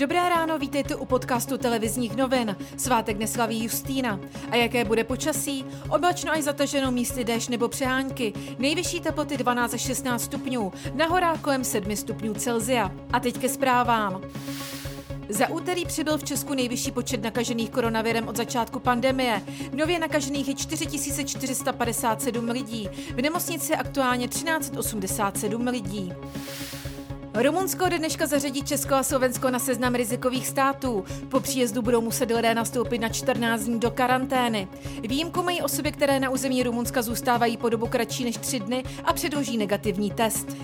Dobré ráno, vítejte u podcastu televizních novin. Svátek neslaví Justína. A jaké bude počasí? Oblačno až zataženo místy déšť nebo přehánky. Nejvyšší teploty 12 až 16 stupňů, na horách kolem 7 stupňů Celzia. A teď ke zprávám. Za úterý přibyl v Česku nejvyšší počet nakažených koronavirem od začátku pandemie. Nově nakažených je 4457 lidí. V nemocnici je aktuálně 1387 lidí. Rumunsko ode dneška zařadí Česko a Slovensko na seznam rizikových států. Po příjezdu budou muset lidé nastoupit na 14 dní do karantény. Výjimku mají osoby, které na území Rumunska zůstávají po dobu kratší než 3 dny a předloží negativní test.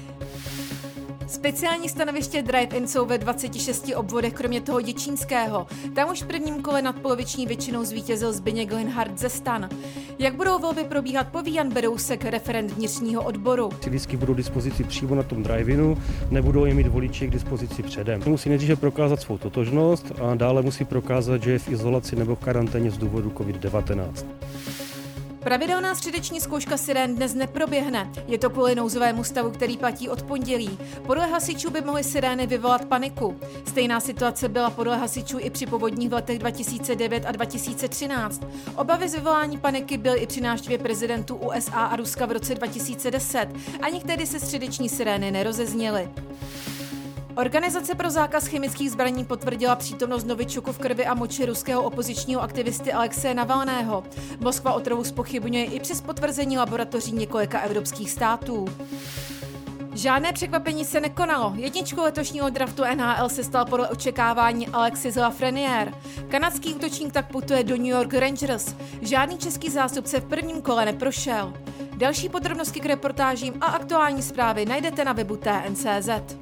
Speciální stanoviště Drive-In jsou ve 26 obvodech, kromě toho děčínského. Tam už v prvním kole nadpoloviční většinou zvítězil Zbigněk Linhard ze Stan. Jak budou volby probíhat, poví Jan Berousek, referent vnitřního odboru. Ty lístky budou k dispozici přímo na tom drive-inu, nebudou je mít voliči k dispozici předem. Musí nejdříve prokázat svou totožnost a dále musí prokázat, že je v izolaci nebo v karanténě z důvodu COVID-19. Pravidelná středeční zkouška sirén dnes neproběhne. Je to kvůli nouzovému stavu, který platí od pondělí. Podle hasičů by mohly sirény vyvolat paniku. Stejná situace byla podle hasičů i při povodních v letech 2009 a 2013. Obavy z vyvolání paniky byly i při návštěvě prezidentů USA a Ruska v roce 2010. Ani tehdy se středeční sirény nerozezněly. Organizace pro zákaz chemických zbraní potvrdila přítomnost novičoku v krvi a moči ruského opozičního aktivisty Alexeje Navalného. Moskva otrovu spochybňuje i přes potvrzení laboratoří několika evropských států. Žádné překvapení se nekonalo. Jedničkou letošního draftu NHL se stal podle očekávání Alexis Lafreniere. Kanadský útočník tak putuje do New York Rangers. Žádný český zástupce v prvním kole neprošel. Další podrobnosti k reportážím a aktuální zprávy najdete na webu TNCZ.